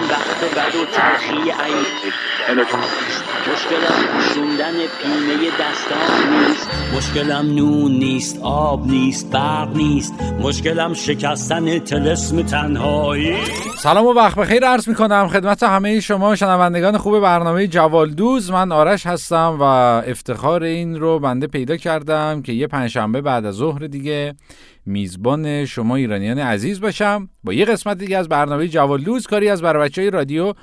Bamba. مشکلم وقت بد و تلخی این مشکلم شوندن پینه دستان نیست. مشکلم نون نیست آب نیست برق نیست. مشکلم شکستن تلسم تنهایی. سلام و وقت بخیر. عرض می کنم خدمت همه شما شنوندگان خوب برنامه جوالدوز من آرش هستم و افتخار این رو بنده پیدا کردم که یه پنجشنبه بعد از ظهر دیگه میزبان شما ایرانیان عزیز باشم. با یه قسمت دیگه از برنامه جوالدوز کاری از برای بچه های رادیو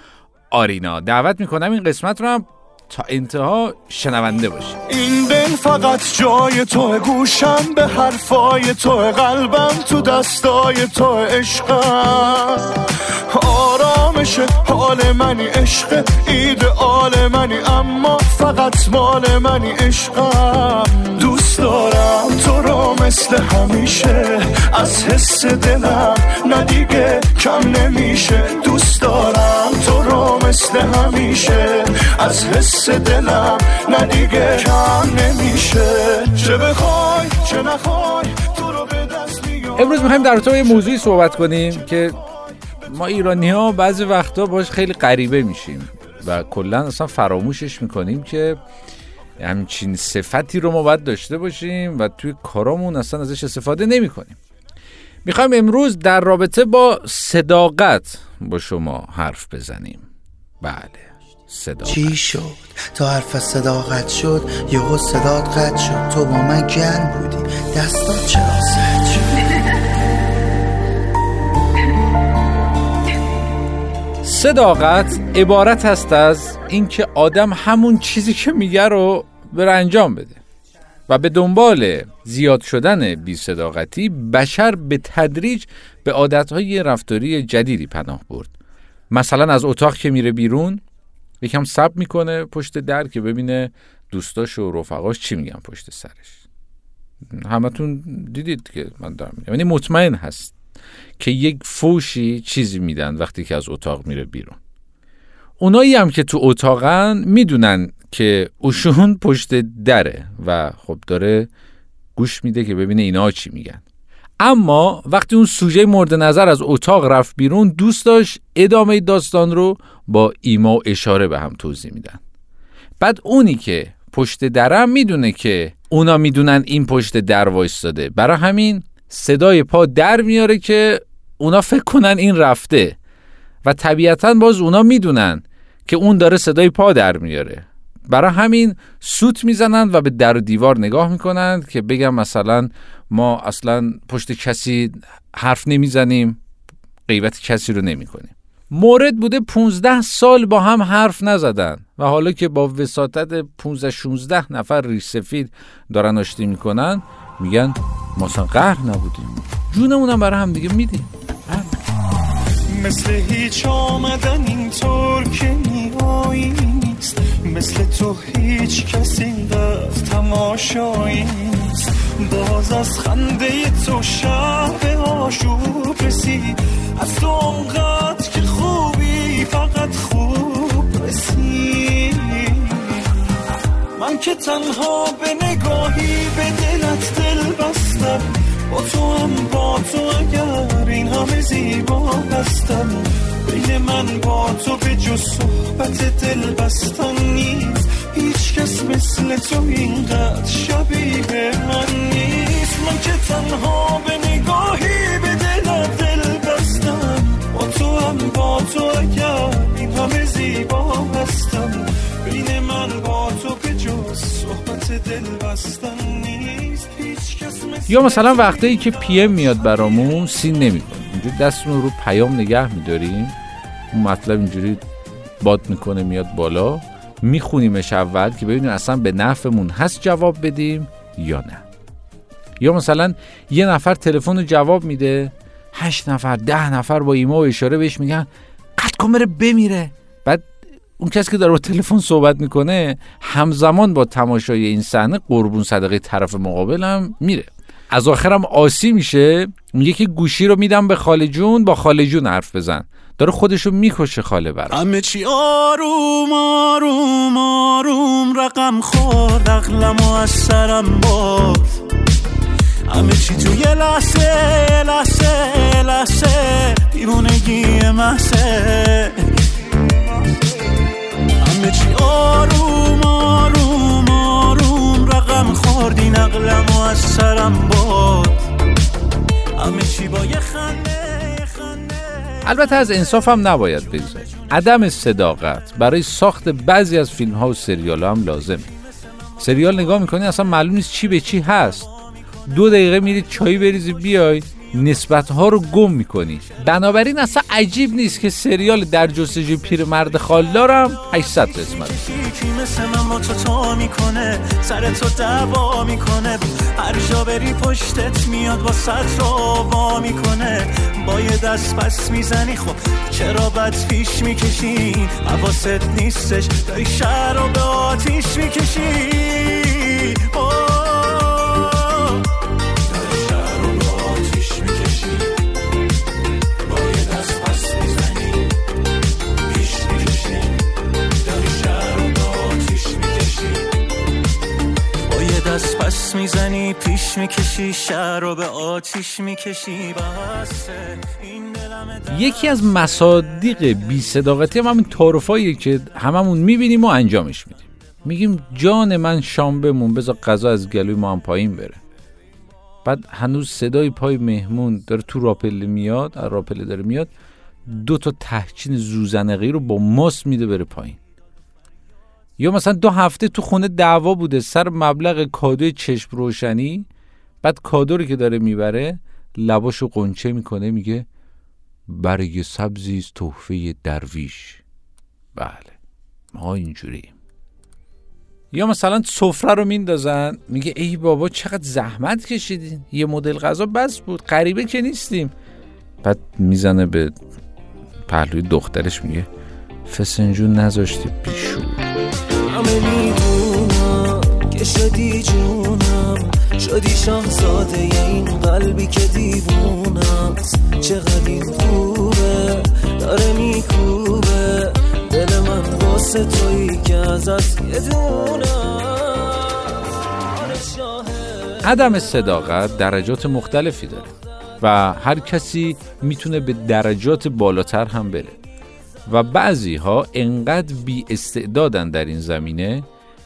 آرینا. دعوت می‌کنم این قسمت رو هم تا انتها شنونده باشید. این دل فقط جای تو گوشم به حرفای تو قلبم تو دستای تو عشقم. آرامش حال منی عشق ایدئال منی اما فقط مال منی عشقم. دوست دارم تو رو مثل همیشه. از حس دلم ندیگه کم نمیشه. دوست دارم تو رو مثل همیشه. از حس دلم ندیگه کم نمیشه. چه بخوای چه نخوای تو رو به دست امروز می‌خوایم در تو یه موضوعی صحبت کنیم که ما ایرانی ها بعضی وقتا باش خیلی غریبه میشیم و کلا اصلا فراموشش می‌کنیم که همچین صفتی رو ما باید داشته باشیم و توی کارامون اصلا ازش استفاده نمی کنیم می‌خوایم امروز در رابطه با صداقت با شما حرف بزنیم. بله صداقت. چی شد؟ تا حرف صداقت شد یهو صدات قد شد. تو با من گرم بودی. دستات چرا سرد شد؟ صداقت عبارت هست از اینکه آدم همون چیزی که میگه رو بره انجام بده. و به دنبال زیاد شدن بی صداقتی بشر به تدریج به عادتهای رفتاری جدیدی پناه برد. مثلا از اتاق که میره بیرون یکم سب می‌کنه پشت در که ببینه دوستاش و رفقاش چی میگن پشت سرش. همتون دیدید که من دارم یعنی مطمئن هست که یک فوشی چیزی میدن وقتی که از اتاق میره بیرون. اونایی هم که تو اتاقن می‌دونن که اوشون پشت دره و خب داره گوش میده که ببینه اینا چی میگن. اما وقتی اون سوژه مورد نظر از اتاق رفت بیرون دوست داشت ادامه داستان رو با ایما و اشاره به هم توضیح میدن. بعد اونی که پشت درم می‌دونه که اونا می‌دونن این پشت در وایستاده. برای همین صدای پا در میاره که اونا فکر کنن این رفته. و طبیعتا باز اونا می‌دونن که اون داره صدای پا در میاره. برای همین سوت می‌زنن و به در و دیوار نگاه می‌کنن که بگم مثلا ما اصلا پشت کسی حرف نمی‌زنیم غیبت کسی رو نمی‌کنیم. مورد بوده 15 سال با هم حرف نزدن و حالا که با وساطت 15 16 نفر ریش سفید دارن آشتی می‌کنن میگن ما قهر نبودیم. جونمونم برای هم دیگه میدیم مثل هیچ آمدن اینطور که میایی مثل تو هیچ کسی اینقدر تماشایی نیست. باز از خنده تو شب آشوب رسید از تو اونقدر که خوبی فقط خوب رسید من که تنها به نگاهی به دلت دل بستم. با تو هم با تو اگر این همه زیبا هستم. بین من با تو صحبت دل بستن نیست. هیچ کس مثل تو اینقدر شبیه من نیست. من که تنها به نگاهی به دلت دل بستم. با تو هم با تو اگر این همه زیبا هستم. بین من با تو به جز صحبت دل بستن نیست. هیچ کس مثل یا مثلا وقتایی که پی ام میاد برامون سین نمی‌کنیم اینجوری دستمون رو پیام نگه میداریم. اون مطلب اینجوری باد می‌کنه میاد بالا. میخونیمش اول که ببینیم اصلا به نفعمون هست جواب بدیم یا نه. یا مثلا یه نفر تلفن رو جواب میده هشت نفر ده نفر با ایما و اشاره بهش میگن قد کن بره بمیره. بعد اون کسی که داره با تلفن صحبت می‌کنه همزمان با تماشای این صحنه قربون صدقه طرف مقابلم میره. از آخرم آسی میشه میگه که گوشی رو میدم به خاله جون با خاله جون حرف بزن. داره خودشو می‌کشه خاله برا همه چی آروم آروم آروم رقم خورد اقلم و از سرم برد. همه چی تو یه لحظه لحظه لحظه دیوونگی محسه همه چی آروم آروم آروم رقم خوردی و از سرم باد البته از انصاف هم نباید بگذاریم عدم صداقت برای ساخت بعضی از فیلم ها و سریال ها هم لازمه. سریال نگاه می‌کنی اصلا معلوم نیست چی به چی هست. دو دقیقه میرید چایی بریزی بیای. نسبت ها رو گم می‌کنی. بنابراین اصلا عجیب نیست که سریال در جستجوی پیرمرد خالدارم 800 قسمت. مثل من تو می‌کنه سر تو دعوا می‌کنه. هر جا بری پشتت میاد با رو وا می‌کنه. با یه دست پس می‌زنی خب چرا بد پیش می‌کشی؟ حواست نیستش داری شهر رو به آتیش می‌کشی. دست می‌زنی پیش می‌کشی شهر رو به آتیش می‌کشی. این یکی از مصادیق بی صداقتی هم همین تعارفاییه که هممون می‌بینیم و انجامش میدیم. میگیم جان من شام بمون بذار غذا از گلوی ما هم پایین بره. بعد هنوز صدای پای مهمون داره تو راپله میاد راپله داره میاد دو تا تهچین زوزنقی رو با ماست میده بره پایین. یا مثلا دو هفته تو خونه دعوا بوده سر مبلغ کادوی چشم روشنی؟ بعد کادو رو که داره می‌بره لباشو قنچه می‌کنه میگه برگ سبزی تحفه درویش. بله ما اینجوریم. یا مثلا سفره رو میندازن میگه ای بابا چقدر زحمت کشیدین یه مدل غذا بس بود غریبه که نیستیم. بعد می‌زنه به پهلوی دخترش میگه فسنجون نذاشتی بیشور. همه می‌دونم که شدی جونم. شدی شاهزاده این قلبی که دیوونم. چقدر این خوبه داره میکوبه. دل من واسه تویی که ازت یه عدم صداقت درجات مختلفی داره و هر کسی می‌تونه به درجات بالاتر هم بره. و بعضی ها انقدر بی استعدادن در این زمینه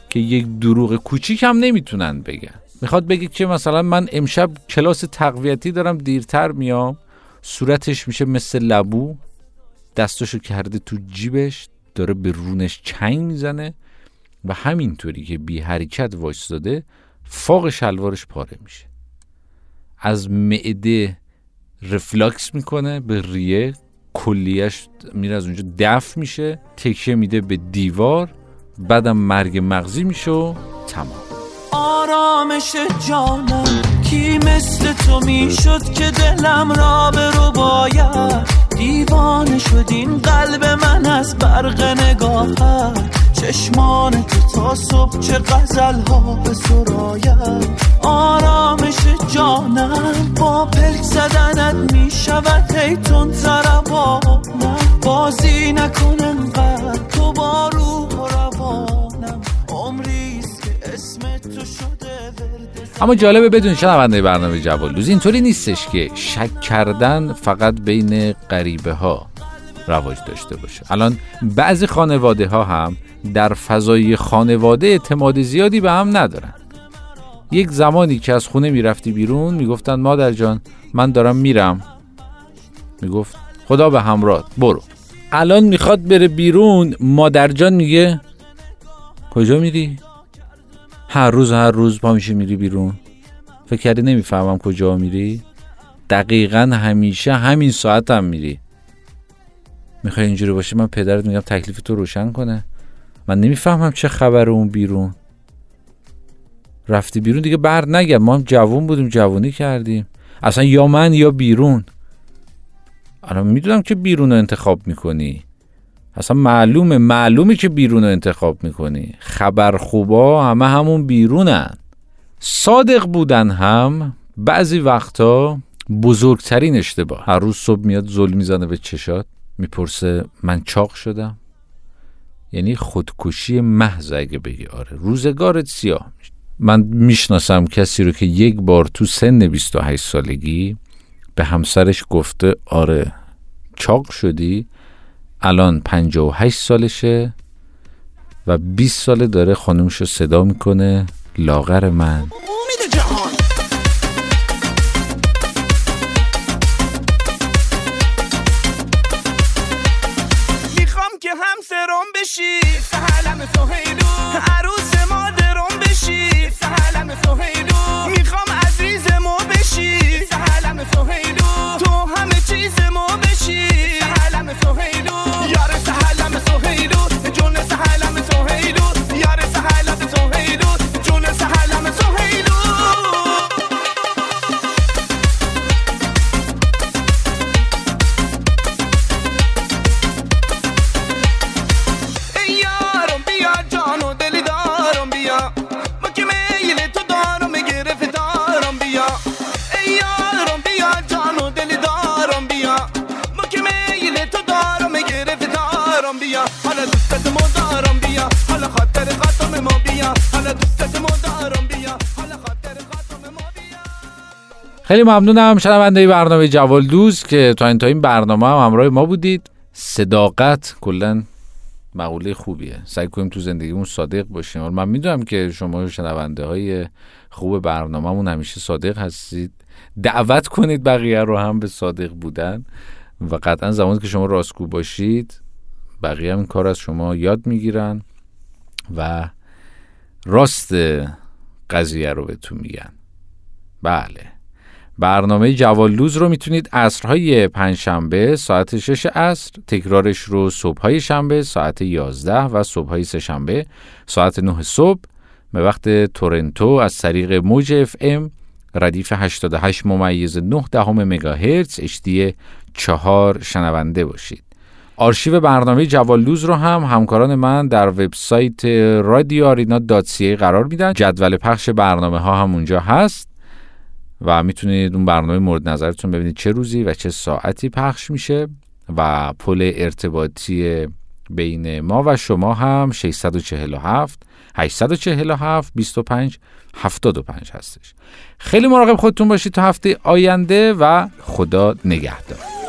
که یک دروغ کوچیک هم نمی‌تونن بگن. می‌خواد بگه که مثلا من امشب کلاس تقویتی دارم دیرتر میام صورتش میشه مثل لبو دستشو کرده تو جیبش داره به رونش چنگ می‌زنه و همینطوری که بی حرکت وایستاده فاق شلوارش پاره میشه. از معده رفلاکس می‌کنه به ریه کلیش میره از اونجا دف میشه تکیه میده به دیوار بعدم مرگ مغزی میشه و تمام. آرامش جانم کی مثل تو می‌شد که دلم را به رو باید؟ دیوانه شد این قلب من از برق نگاهت. چشمان تو تا صبح چه غزل ها به سراید؟ آرامش زدنت می شود هیتون زربانم بازی نکن انقدر تو با روح و روانم. عمریست که اسم تو شده اما جالبه بدون شنونده برنامه جوالدوز اینطوری نیستش که شک کردن فقط بین غریبه ها رواج داشته باشه. الان بعضی خانواده ها هم در فضای خانواده اعتماد زیادی به هم ندارن. یک زمانی که از خونه می‌رفتی بیرون می‌گفتن مادر جان من دارم میرم. می‌گفت خدا به همراه برو. الان می‌خواد بره بیرون مادر جان میگه کجا میری؟ هر روز هر روز پا میشه میری بیرون. فکر کردی نمی‌فهمم کجا میری؟ دقیقا همیشه همین ساعت هم میری. می‌خوای اینجوری باشه من پدرت میگم تکلیف تو روشن کنه. من نمی‌فهمم چه خبر اون بیرون. رفتی بیرون دیگه بر نگم ما هم جوون بودیم جوونی کردیم. اصلا یا من یا بیرون. الان می‌دونم که بیرون رو انتخاب می‌کنی. اصلا معلومه معلومه که بیرون رو انتخاب می‌کنی. خبر خوبا همه همون بیرونن. صادق بودن هم بعضی وقتا بزرگترین اشتباه. هر روز صبح میاد ظلم می‌زنه به چشات می‌پرسه من چاق شدم. یعنی خودکشی محض اگه بگی. آره روزگارت سیاه میشه. من می‌شناسم کسی رو که یک بار تو سن 28 سالگی به همسرش گفته آره چاق شدی الان 58 سالشه و 20 ساله داره خانمش صدا می‌کنه لاغر من. بشی عروس مادرم بشی سهلم سهیلو. خیلی ممنونم شنونده برنامه جوالدوز که تا انتهای این برنامه هم همراه ما بودید. صداقت کلا مقوله خوبیه. سعی کنیم تو زندگیمون صادق باشیم. من می‌دونم که شما شنونده های خوب برنامهمون همیشه صادق هستید. دعوت کنید بقیه رو هم به صادق بودن. و قطعا زمانی که شما راستگو باشید بقیه هم این کار از شما یاد می‌گیرن و راست قضیه رو بهتون میگن. بله. برنامه جوالدوز رو می‌تونید عصرهای پنجشنبه ساعت 6 عصر تکرارش رو صبحهای شنبه ساعت 11 و صبحهای سهشنبه ساعت 9 صبح به وقت تورنتو از طریق موج اف ام ردیف 88 ممیز 9 دهم مگاهرتز HD 4 شنونده باشید. آرشیو برنامه جوالدوز رو هم همکاران من در وبسایت رادیو قرار میدن. جدول پخش برنامه ها هم اونجا هست. و می‌تونید اون برنامه مورد نظرتون ببینید چه روزی و چه ساعتی پخش میشه و پل ارتباطی بین ما و شما هم 647 847 25 75 هستش. خیلی مراقب خودتون باشید تا هفته آینده و خدا نگهدار.